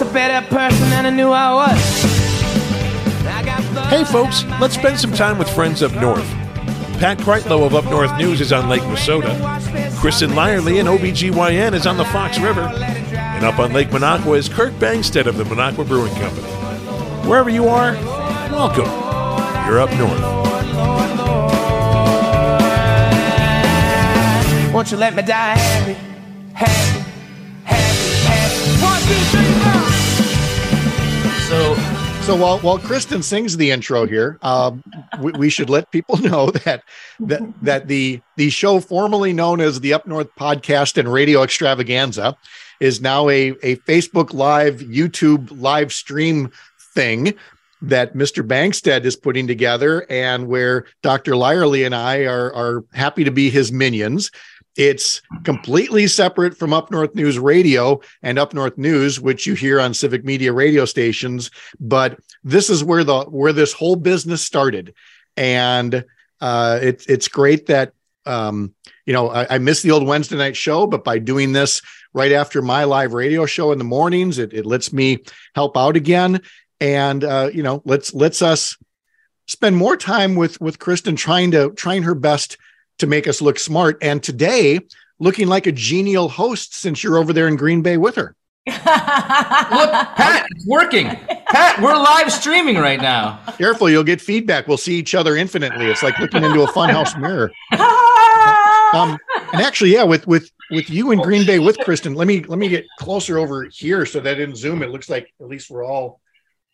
a better person than I knew I was. Hey, folks, let's spend some time with friends up north. Pat Kreitlow of Up North News is on Lake Wissota. Kristen Lyerly and OBGYN is on the Fox River. And up on Lake Minocqua is Kirk Bangstad of the Minocqua Brewing Company. Wherever you are, welcome. You're up north. Won't you let me die happy, happy, happy, happy? One, two, three, four. So so while while Kristen sings the intro here, um, we, we, should let people know that that that the the show formerly known as the Up North Podcast and Radio Extravaganza is now a a Facebook Live, YouTube live stream thing that Mr. Bangstad is putting together, and where Dr. Lyerly and I are are happy to be his minions. It's completely separate from Up North News Radio and Up North News, which you hear on civic media radio stations. But this is where the where this whole business started, and uh, it's it's great that um, you know I, I miss the old Wednesday night show, but by doing this right after my live radio show in the mornings, it, it lets me help out again, and uh, you know let's let's us spend more time with with Kristen trying to trying her best to make us look smart. And today, looking like a genial host since you're over there in Green Bay with her. Look, Pat, it's working. Pat, we're live streaming right now. Careful, you'll get feedback. We'll see each other infinitely. It's like looking into a funhouse mirror. Um, and actually, yeah, with with with you in Green Bay with Kristen, let me let me get closer over here so that in Zoom it looks like at least we're all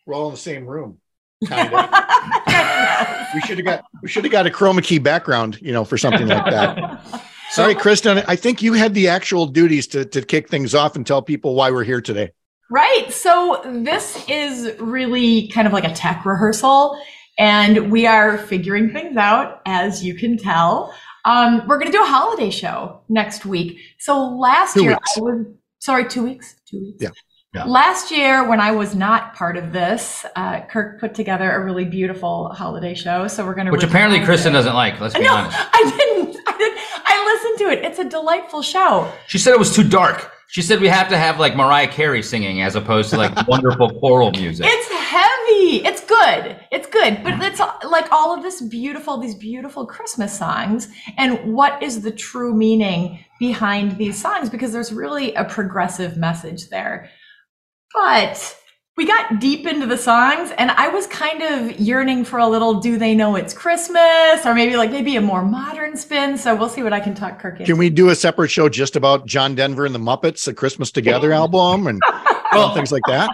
we're all in the same room. Kind of. we should have got we should have got a chroma key background, you know, for something like that. Sorry, Kristen. I think you had the actual duties to to kick things off and tell people why we're here today. Right. So this is really kind of like a tech rehearsal, and we are figuring things out, as you can tell. Um, we're going to do a holiday show next week. So last two year, weeks. I was sorry, two weeks. Two weeks. Yeah. Yeah. Last year, when I was not part of this, uh, Kirk put together a really beautiful holiday show. So we're going to, which apparently Kristen it. doesn't like. Let's be no, honest. I didn't. I didn't. I listened to it. It's a delightful show. She said it was too dark. She said we have to have like Mariah Carey singing as opposed to like wonderful choral music. It's heavy. It's good. It's good, but it's like all of this beautiful, these beautiful Christmas songs. And what is the true meaning behind these songs? Because there's really a progressive message there. But we got deep into the songs and I was kind of yearning for a little do they know it's Christmas or maybe like maybe a more modern spin. So we'll see what I can talk Kirk into. Can we do a separate show just about John Denver and the Muppets, a Christmas Together album and well, things like that?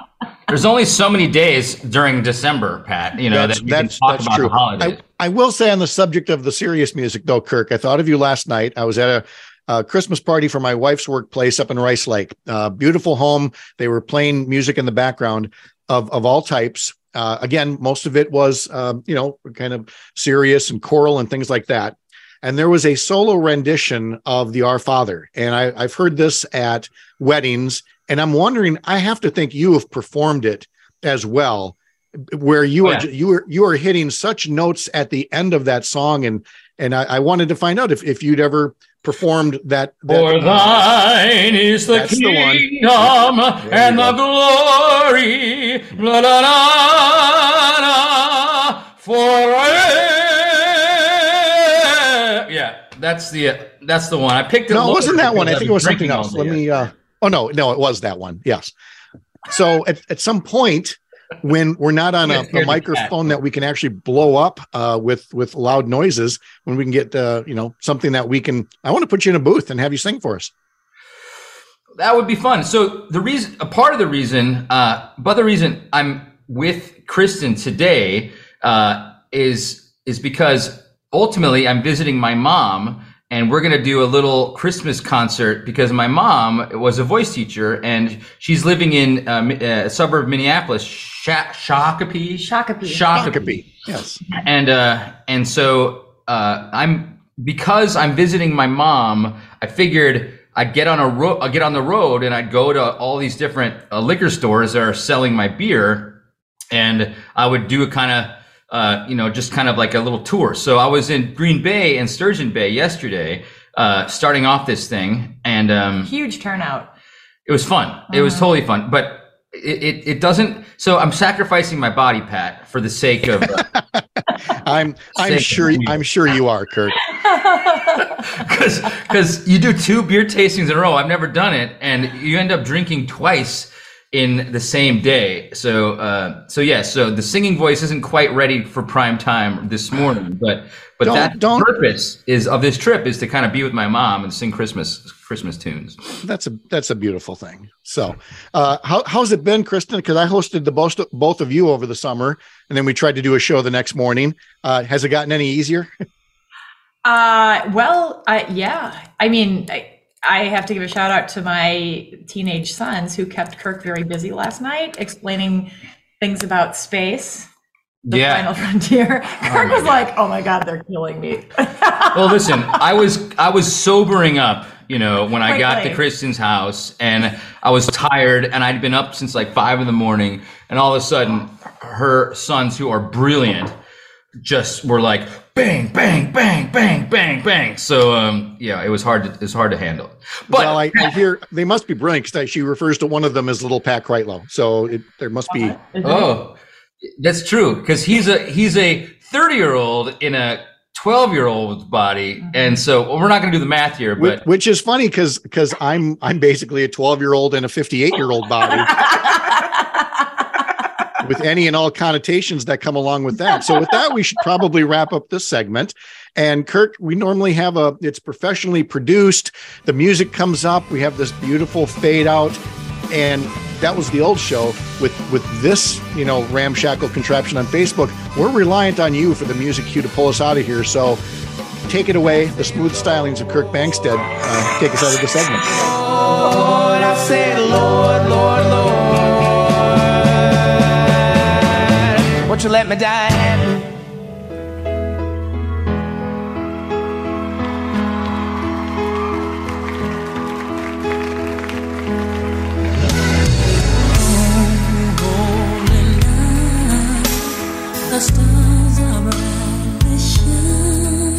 There's only so many days during December, Pat, you know, that's, that that's, that's true. I, I will say on the subject of the serious music though, Kirk, I thought of you last night. I was at a uh, Christmas party for my wife's workplace up in Rice Lake. Uh, beautiful home. They were playing music in the background of of all types. Uh, again, most of it was um, you know kind of serious and choral and things like that. And there was a solo rendition of the Our Father, and I, I've heard this at weddings, and I'm wondering. I have to think you have performed it as well where you oh, are you are you are hitting such notes at the end of that song and and I, I, wanted to find out if, if you'd ever performed that. that For thine is the kingdom the and the glory, la, la, la, la, Yeah, that's the that's the one. I picked it. No, it wasn't that one. I think it was something else. Let me. Uh, oh no, no, it was that one. Yes. So at, at some point, when we're not on a, a microphone that we can actually blow up uh, with with loud noises when we can get uh, you know something that we can i want to put you in a booth and have you sing for us. That would be fun. So the reason a part of the reason uh, but the reason i'm with kristen today uh, is is because ultimately i'm visiting my mom and we're going to do a little Christmas concert because my mom was a voice teacher and she's living in uh, a suburb of Minneapolis, Shakopee. Shakopee. Shakopee. Yes. And uh, and so uh, I'm because I'm visiting my mom. I figured I'd get on a ro- I'd get on the road and I'd go to all these different uh, liquor stores that are selling my beer, and I would do a kind of uh, you know, just kind of like a little tour. So I was in Green Bay and Sturgeon Bay yesterday, uh, starting off this thing, and um, huge turnout. It was fun. It was uh-huh. totally fun. But it, it, it doesn't. So I'm sacrificing my body, Pat, for the sake of. Uh, I'm I'm Sake sure of- I'm sure you are, Kirk. because because you do two beer tastings in a row. I've never done it, and you end up drinking twice in the same day. So uh, so yeah. So the singing voice isn't quite ready for prime time this morning, but but Don't- that don't- purpose is of this trip is to kind of be with my mom and sing Christmas Christmas tunes. That's a that's a beautiful thing. So, uh, how how's it been, Kristen? Because I hosted the both both of you over the summer, and then we tried to do a show the next morning. Uh, has it gotten any easier? Uh, well, I, yeah. I mean, I, I have to give a shout out to my teenage sons who kept Kirk very busy last night, explaining things about space, the Yeah. final frontier. Oh Kirk my was God. like, "Oh my God, they're killing me." Well, listen, I was I was sobering up, you know, when I got to. Kristen's house, and I was tired, and I'd been up since like five in the morning, and all of a sudden, her sons, who are brilliant, just were like bang, bang, bang, bang, bang, bang. So, um, yeah, it was hard to it was hard to handle. But well, I, I hear they must be brilliant because she refers to one of them as Little Pat Kreitlow. So it, there must be. Oh, that's true because he's a he's a thirty year old in a twelve year old's body, and so well, we're not going to do the math here, Which, but which is funny because because I'm I'm basically a 12 year old in a 58 year old body with any and all connotations that come along with that. So with that, we should probably wrap up this segment. And Kirk, we normally have a it's professionally produced. The music comes up. We have this beautiful fade out, and that was the old show. With with this, you know, ramshackle contraption on Facebook, we're reliant on you for the music cue to pull us out of here. So. Take it away, the smooth stylings of Kirk Bangstad. Uh, take us out of the segment. Lord, Won't you let me die happy? The stars are brightly shining.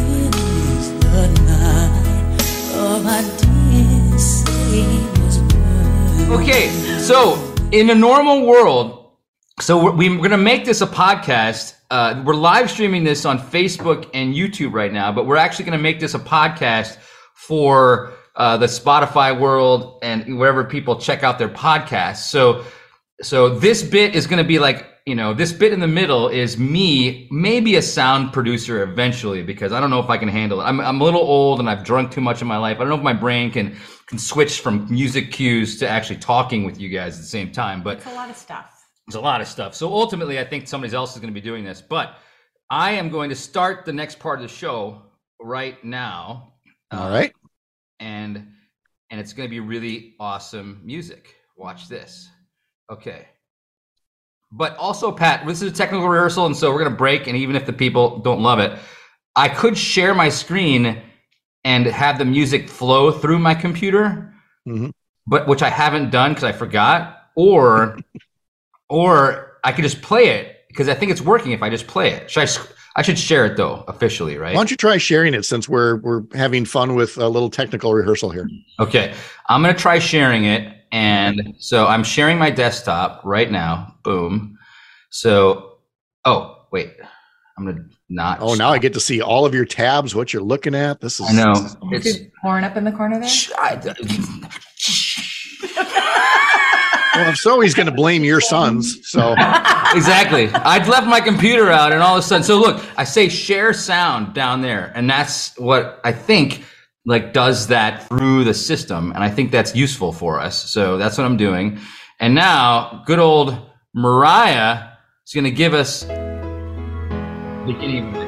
It is the night of our dear Savior's birth. Okay, so in a normal world, so we're, we're going to make this a podcast. Uh, we're live streaming this on Facebook and YouTube right now, but we're actually going to make this a podcast for uh, the Spotify world and wherever people check out their podcasts. So, so this bit is going to be like you know this bit in the middle is me maybe a sound producer eventually because i don't know if i can handle it i'm, I'm a little old and i've drunk too much in my life i don't know if my brain can can switch from music cues to actually talking with you guys at the same time but It's a lot of stuff. There's a lot of stuff so ultimately i think somebody else is going to be doing this but i am going to start the next part of the show right now All right. and and it's going to be really awesome music. Watch this. Okay. But also, Pat, this is a technical rehearsal, and so we're going to break. And even if the people don't love it, I could share my screen and have the music flow through my computer, Mhm. but which I haven't done because I forgot. Or, or I could just play it because I think it's working if I just play it. Should I? s- I should share it though officially, right? Why don't you try sharing it since we're we're having fun with a little technical rehearsal here? Okay, I'm gonna try sharing it, and so I'm sharing my desktop right now. Boom. So, oh wait, I'm gonna not. Oh, now I get to see all of your tabs, what you're looking at. This is I know Is it's. it pouring up in the corner there? I- well, if so, he's going to blame your sons. So exactly. I'd left my computer out, and all of a sudden, so look, I say share sound down there, and that's what I think like does that through the system, and I think that's useful for us. So that's what I'm doing. And now, good old Mariah is going to give us beginning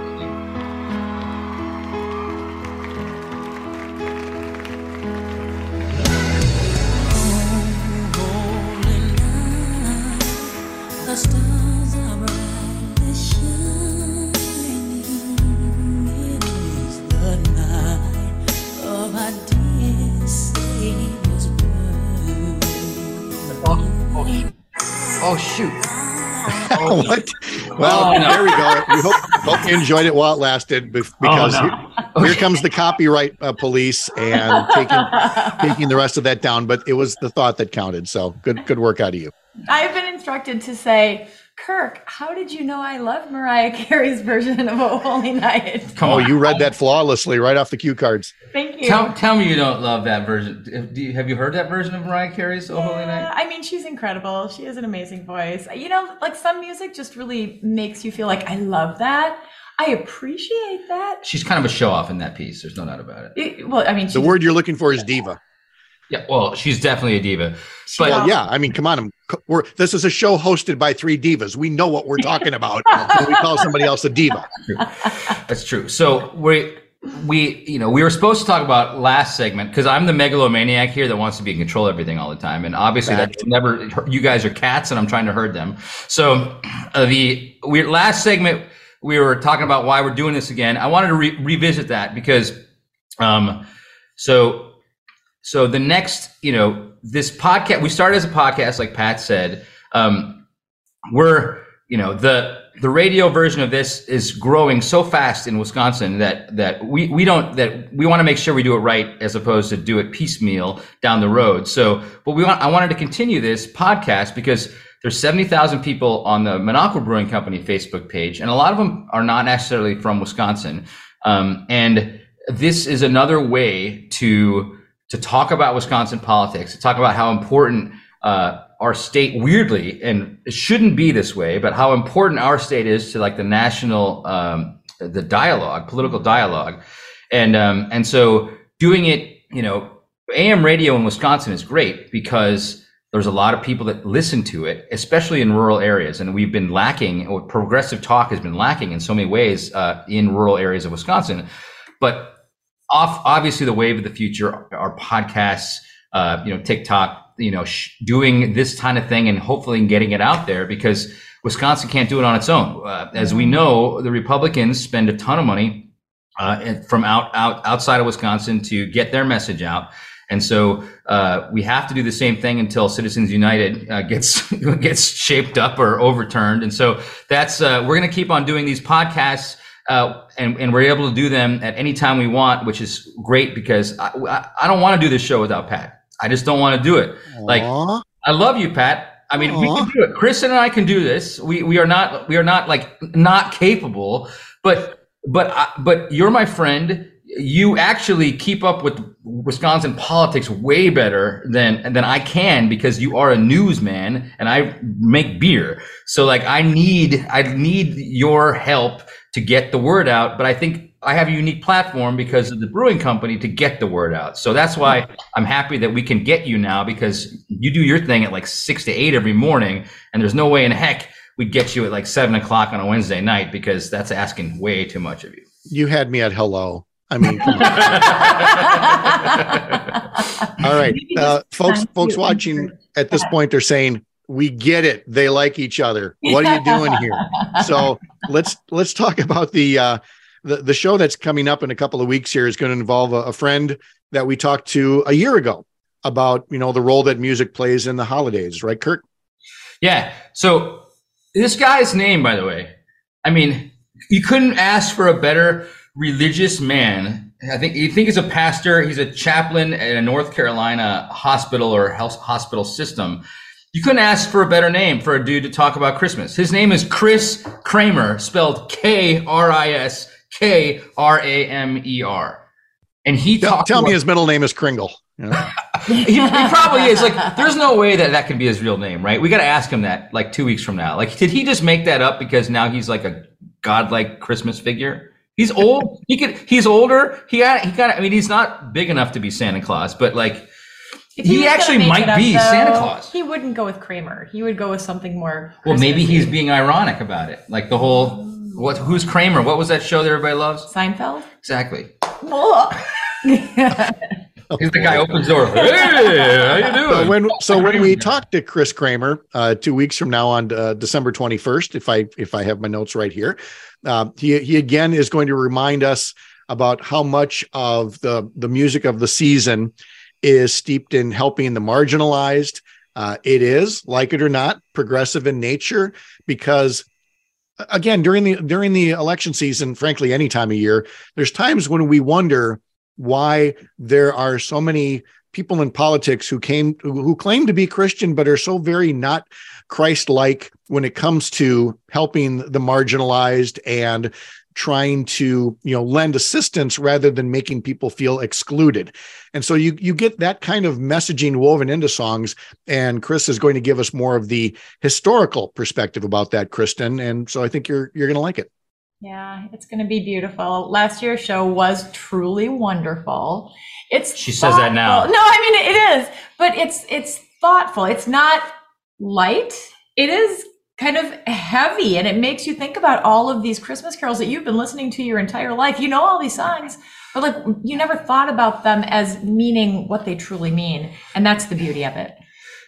Oh, oh shoot! Oh what Well, Oh, no. there we go. We hope, hope you enjoyed it while it lasted because Oh, no. here, here comes the copyright uh, police and taking taking the rest of that down. But it was the thought that counted. So good good work out of you. I've been instructed to say, Kirk, how did you know I love Mariah Carey's version of "Oh Holy Night"? Come Oh, on. you read that flawlessly right off the cue cards. Thank you. Tell, tell me you don't love that version. Do you, have you heard that version of Mariah Carey's "Oh Holy Yeah, Night"? I mean, she's incredible. She has an amazing voice. You know, like some music just really makes you feel like I love that. I appreciate that. She's kind of a show off in that piece. There's no doubt about it. It- well, I mean, The word you're looking for is diva. Yeah, well, she's definitely a diva. But Well, yeah, I mean, come on. We're, this is a show hosted by three divas. We know what we're talking about when we call somebody else a diva. That's true. So we we you know we were supposed to talk about last segment because I'm the megalomaniac here that wants to be in control of everything all the time, and obviously that's never. You guys are cats, and I'm trying to herd them. So uh, the we last segment we were talking about why we're doing this again. I wanted to re- revisit that because um so so the next you know this podcast we started as a podcast like Pat said. Um, we're you know the the radio version of this is growing so fast in Wisconsin that that we we don't that we want to make sure we do it right as opposed to do it piecemeal down the road. So, but we want I wanted to continue this podcast because there's 70,000 people on the Minocqua Brewing Company Facebook page, and a lot of them are not necessarily from Wisconsin. Um, and this is another way to to talk about Wisconsin politics, to talk about how important uh, our state weirdly, and it shouldn't be this way, but how important our state is to like the national, um, the dialogue, political dialogue. And, um, and so doing it, you know, AM radio in Wisconsin is great because there's a lot of people that listen to it, especially in rural areas. And we've been lacking, or progressive talk has been lacking in so many ways uh, in rural areas of Wisconsin. But off, obviously, the wave of the future are podcasts, uh, you know, TikTok, you know, sh- doing this kind of thing and hopefully getting it out there because Wisconsin can't do it on its own. Uh, as we know, the Republicans spend a ton of money uh, from out, out outside of Wisconsin to get their message out. And so uh, we have to do the same thing until Citizens United uh, gets gets shaped up or overturned. And so that's uh, we're going to keep on doing these podcasts, uh, and and we're able to do them at any time we want, which is great because I, I, I don't want to do this show without Pat. I just don't want to do it. Like I love you, Pat. I mean, we can do it. Kristen and I can do this. We we are not we are not like not capable, but but I, but you're my friend. You actually keep up with Wisconsin politics way better than than I can because you are a newsman and I make beer. So like I need I need your help to get the word out. But I think I have a unique platform because of the brewing company to get the word out. So that's why I'm happy that we can get you now because you do your thing at like six to eight every morning, and there's no way in heck we'd get you at like seven o'clock on a Wednesday night because that's asking way too much of you. You had me at hello. I mean, come on. all right, uh, folks. Folks watching at this point, they're saying, "We get it. They like each other. What are you doing here?" So let's let's talk about the uh, the the show that's coming up in a couple of weeks. Here is going to involve a, a friend that we talked to a year ago about you know the role that music plays in the holidays, right, Kirk? Yeah. So this guy's name, by the way, I mean, you couldn't ask for a better religious man. I think you think he's a pastor. He's a chaplain at a North Carolina hospital or health hospital system. You couldn't ask for a better name for a dude to talk about Christmas. His name is Chris Kramer, spelled K R I S K R A M E R. And he Tell, tell me his middle name is Kringle. You know? he, he probably is. Like, there's no way that that could be his real name, right? We got to ask him that like two weeks from now. Like, did he just make that up because now he's like a godlike Christmas figure? He's old. He could. He's older. He got. He got. I mean, he's not big enough to be Santa Claus, but like, If He was gonna actually make might it up, be Santa Claus. He wouldn't go with Kramer. He would go with something more. well, maybe Christmassy. he's being ironic about it. Like the whole. What? Who's Kramer? What was that show that everybody loves? Seinfeld. Exactly. He's the guy opens the door. Hey, how you doing? So when so when we talk to Chris Kramer uh, two weeks from now on uh, December twenty first, if I if I have my notes right here, uh, he he again is going to remind us about how much of the the music of the season is steeped in helping the marginalized. Uh, it is, like it or not, progressive in nature because again during the during the election season frankly any time of year there's times when we wonder why there are so many people in politics who came who claim to be christian but are so very not christ-like when it comes to helping the marginalized and trying to you know lend assistance rather than making people feel excluded and so you you get that kind of messaging woven into songs and chris is going to give us more of the historical perspective about that kristen and so i think you're you're going to like it Yeah, it's going to be beautiful. Last year's show was truly wonderful. It's She says that now. No, I mean it is, but it's it's thoughtful. It's not light. It is kind of heavy and it makes you think about all of these Christmas carols that you've been listening to your entire life. You know all these songs, but like you never thought about them as meaning what they truly mean. And that's the beauty of it.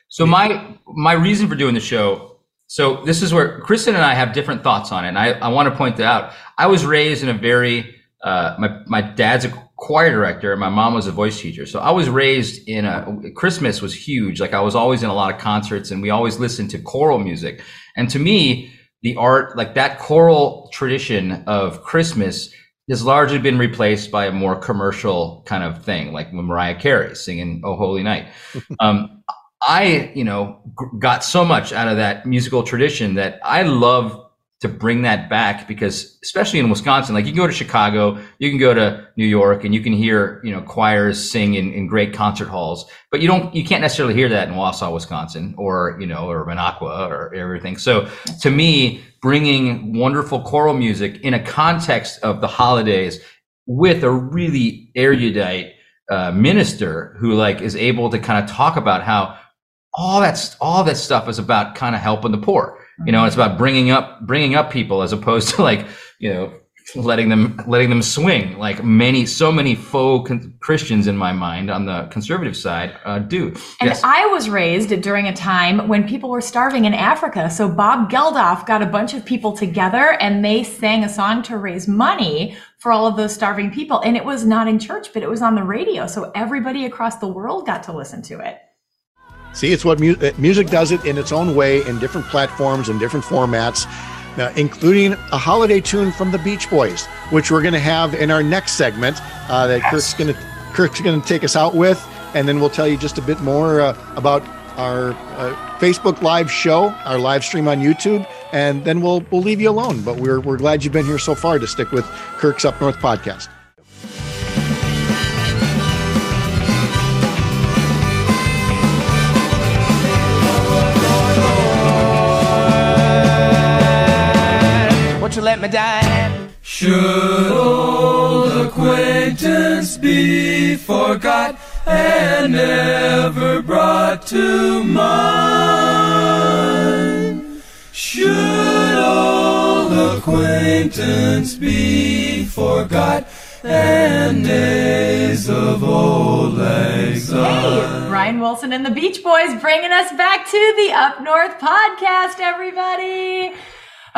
So my my reason for doing the show. So this is where Kristen and I have different thoughts on it. And I, I want to point that out. I was raised in a very uh, my my dad's a choir director and my mom was a voice teacher. So I was raised in a Christmas was huge. Like I was always in a lot of concerts and we always listened to choral music. And to me, the art like that choral tradition of Christmas has largely been replaced by a more commercial kind of thing, like when Mariah Carey singing "Oh Holy Night." um, I, you know, got so much out of that musical tradition that I love to bring that back because, especially in Wisconsin, like you can go to Chicago, you can go to New York, and you can hear, you know, choirs sing in, in great concert halls, but you don't, you can't necessarily hear that in Wausau, Wisconsin, or you know, or Minocqua, or everything. So, to me, bringing wonderful choral music in a context of the holidays with a really erudite uh, minister who like is able to kind of talk about how all that's all that stuff is about kind of helping the poor you know it's about bringing up bringing up people as opposed to like you know letting them letting them swing like many so many faux con- christians in my mind on the conservative side uh, do And yes I was raised during a time when people were starving in Africa. So Bob Geldof got a bunch of people together and they sang a song to raise money for all of those starving people. And it was not in church, but it was on the radio. So everybody across the world got to listen to it. See, it's what mu- uh, music does it in its own way in different platforms and different formats, uh, including a holiday tune from the Beach Boys, which we're going to have in our next segment uh, that Kirk's going to Kirk's going to take us out with, and then we'll tell you just a bit more uh, about our uh, Facebook Live show, our live stream on YouTube, and then we'll we'll leave you alone. But we're we're glad you've been here so far to stick with Kirk's Up North podcast. Won't you let me die? Should old acquaintance be forgot and never brought to mind? Should old acquaintance be forgot and days of old exile? Hey, Brian Wilson and the Beach Boys bringing us back to the Up North podcast, everybody.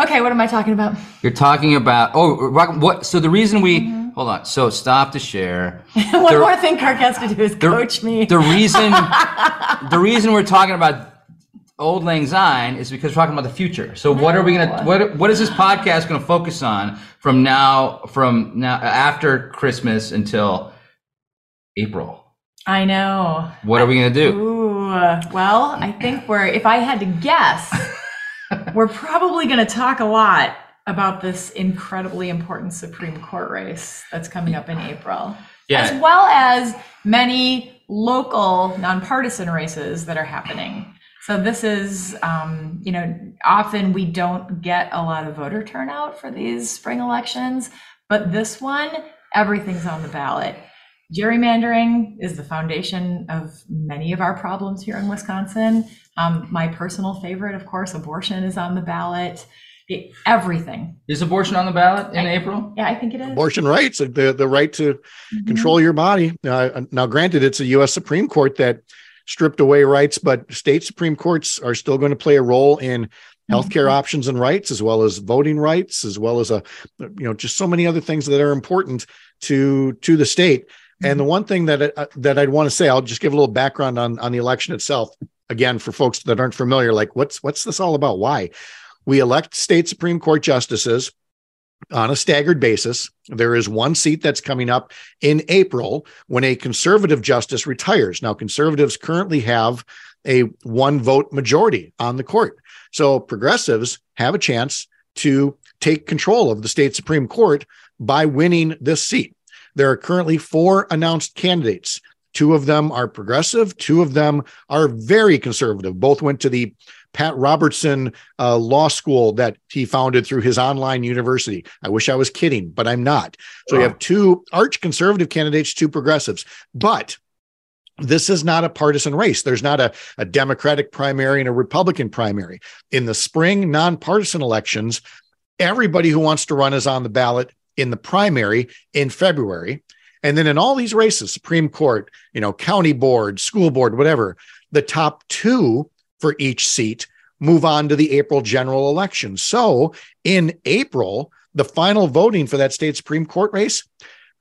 Okay, what am I talking about? you're talking about oh rock- what so the reason we hold on so stop to share One The- more thing Kirk has to do is the, coach me. the reason the reason we're talking about Auld Lang Syne is because we're talking about the future so what are we gonna what what is this podcast gonna focus on from now from now after christmas until april I know. what are we gonna do Ooh, well, I think we're, if I had to guess, we're probably going to talk a lot about this incredibly important Supreme Court race that's coming up in April, Yeah. as well as many local nonpartisan races that are happening. So this is, um, you know, often we don't get a lot of voter turnout for these spring elections, but this one, everything's on the ballot. Gerrymandering is the foundation of many of our problems here in Wisconsin. Um, my personal favorite, of course, abortion is on the ballot. It- everything. is abortion on the ballot in april Yeah, I think it is. abortion rights, the the right to Mhm. control your body. Uh, now, granted, it's a U.S. Supreme Court that stripped away rights, but state Supreme Courts are still going to play a role in healthcare options and rights, as well as voting rights, as well as a you know just so many other things that are important to to the state. And the one thing that I, that I'd want to say, I'll just give a little background on on the election itself. Again, for folks that aren't familiar, like what's what's this all about? Why? we elect state Supreme Court justices on a staggered basis. There is one seat that's coming up in April when a conservative justice retires. Now, conservatives currently have a one vote majority on the court. So progressives have a chance to take control of the state Supreme Court by winning this seat. There are currently four announced candidates. Two of them are progressive, two of them are very conservative. Both went to the Pat Robertson uh, Law School that he founded through his online university. I wish I was kidding, but I'm not. So you have two arch conservative candidates, two progressives. But this is not a partisan race. There's not a, a Democratic primary and a Republican primary. In the spring nonpartisan elections, everybody who wants to run is on the ballot in the primary in February. And then in all these races, Supreme Court, you know, county board, school board, whatever, the top two for each seat move on to the April general election. So in April, the final voting for that state Supreme Court race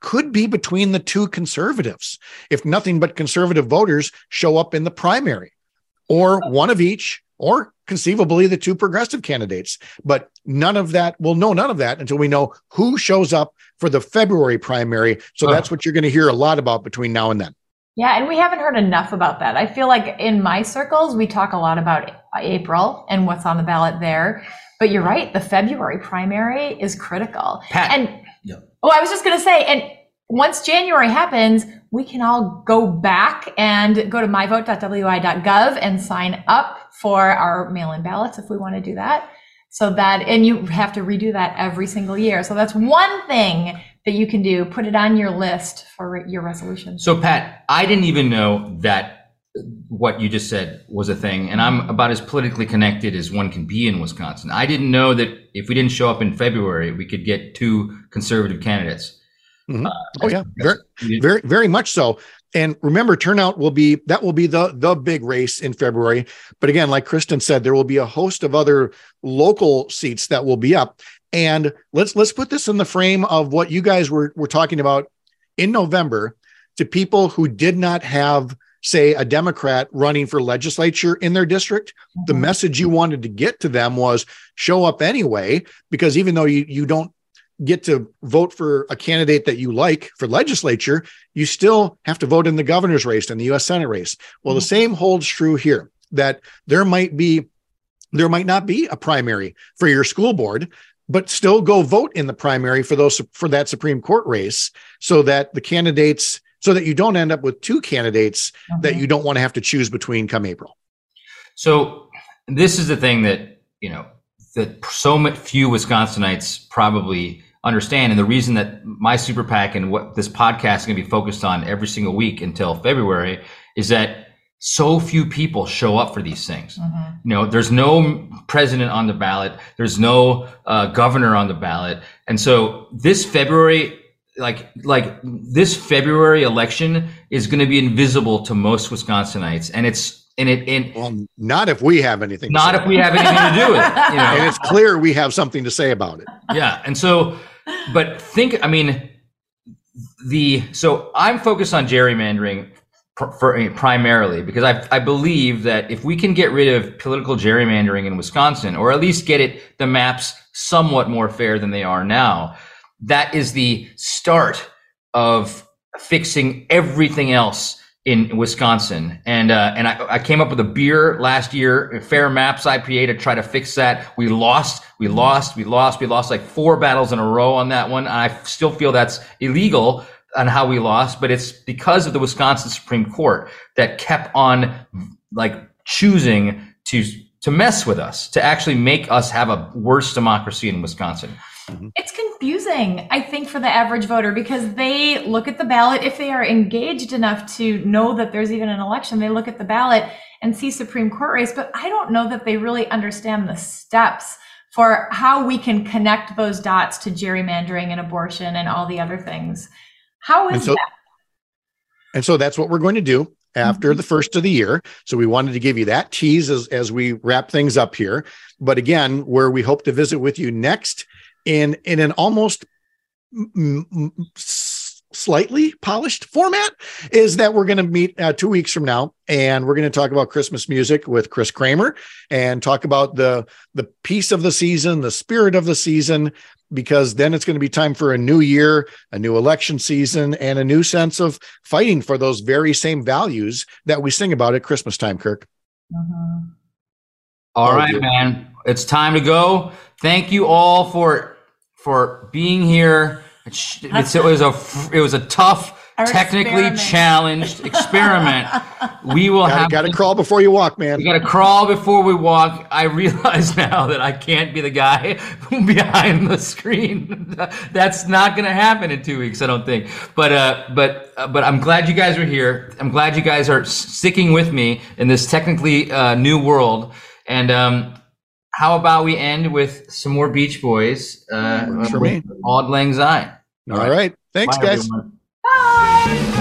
could be between the two conservatives if nothing but conservative voters show up in the primary or one of each or conceivably the two progressive candidates but none of that we'll know none of that until we know who shows up for the february primary so Huh. that's what you're going to hear a lot about between now and then Yeah, and we haven't heard enough about that. I feel like in my circles, we talk a lot about April and what's on the ballot there. But you're right, the February primary is critical. Pat- and Yeah. oh, I was just going to say, and once January happens, we can all go back and go to myvote.wi.gov and sign up for our mail-in ballots if we want to do that. So that, and you have to redo that every single year. So that's one thing that you can do. Put it on your list for your resolution. So, Pat, I didn't even know that what you just said was a thing, and I'm about as politically connected as one can be in Wisconsin. I didn't know that if we didn't show up in February, we could get two conservative candidates. Mm-hmm. Uh, oh yeah very, very very much so and remember turnout will be that will be the the big race in february. But again like kristen said there will be a host of other local seats that will be up. And let's let's put this in the frame of what you guys were were talking about in november to people who did not have say a democrat running for legislature in their district. The mm-hmm. message you wanted to get to them was show up anyway because even though you you don't get to vote for a candidate that you like for legislature, you still have to vote in the governor's race and the US Senate race. Well, the mm-hmm. same holds true here that there might be there might not be a primary for your school board, but still go vote in the primary for those for that Supreme Court race so that the candidates so that you don't end up with two candidates that mm-hmm. you don't want to have to choose between come April. So this is the thing that you know that so few Wisconsinites probably understand, and the reason that my super PAC and what this podcast is going to be focused on every single week until February is that so few people show up for these things. Mm-hmm. You know, there's no president on the ballot, there's no uh, governor on the ballot, and so this February. Like, like this February election is going to be invisible to most Wisconsinites, and it's and it and Well, not if we have anything. to not say if we have anything to do with it. You know? and it's clear we have something to say about it. yeah and so but think i mean the so i'm focused on gerrymandering pr- for, primarily because I, I believe that if we can get rid of political gerrymandering in wisconsin or at least get it the maps somewhat more fair than they are now that is the start of fixing everything else in Wisconsin. And uh, and I, I came up with a beer last year, Fair Maps IPA, to try to fix that. We lost, we lost, we lost, we lost like four battles in a row on that one. I still feel that's illegal on how we lost, but it's because of the Wisconsin Supreme Court that kept on like choosing to to mess with us, to actually make us have a worse democracy in Wisconsin. Mm-hmm. It's confusing, I think, for the average voter because they look at the ballot. If they are engaged enough to know that there's even an election, they look at the ballot and see Supreme Court race. But I don't know that they really understand the steps for how we can connect those dots to gerrymandering and abortion and all the other things. How is And so- that? And so that's what we're going to do after mm-hmm. the first of the year. So we wanted to give you that tease as, as we wrap things up here. But again, where we hope to visit with you next in in an almost mm, s- slightly polished format is that we're going to meet uh, two weeks from now and we're going to talk about christmas music with chris kramer and talk about the the peace of the season the spirit of the season because then it's going to be time for a new year a new election season and a new sense of fighting for those very same values that we sing about at christmas time kirk All Oh, right, dear. man. It's time to go. Thank you all for for being here. It's, it's- it was a it was a tough, Our technically experiment. challenged experiment. we will gotta, have gotta crawl before you walk man We gotta crawl before we walk. I realize now that I can't be the guy behind the screen. That's not gonna happen in two weeks, I don't think. But uh, but uh, but I'm glad you guys are here. I'm glad you guys are sticking with me in this technically uh, new world. And um, how about we end with some more Beach Boys? Uh, Works for me. Auld Lang Syne. all right thanks Bye, guys everyone. acquaintance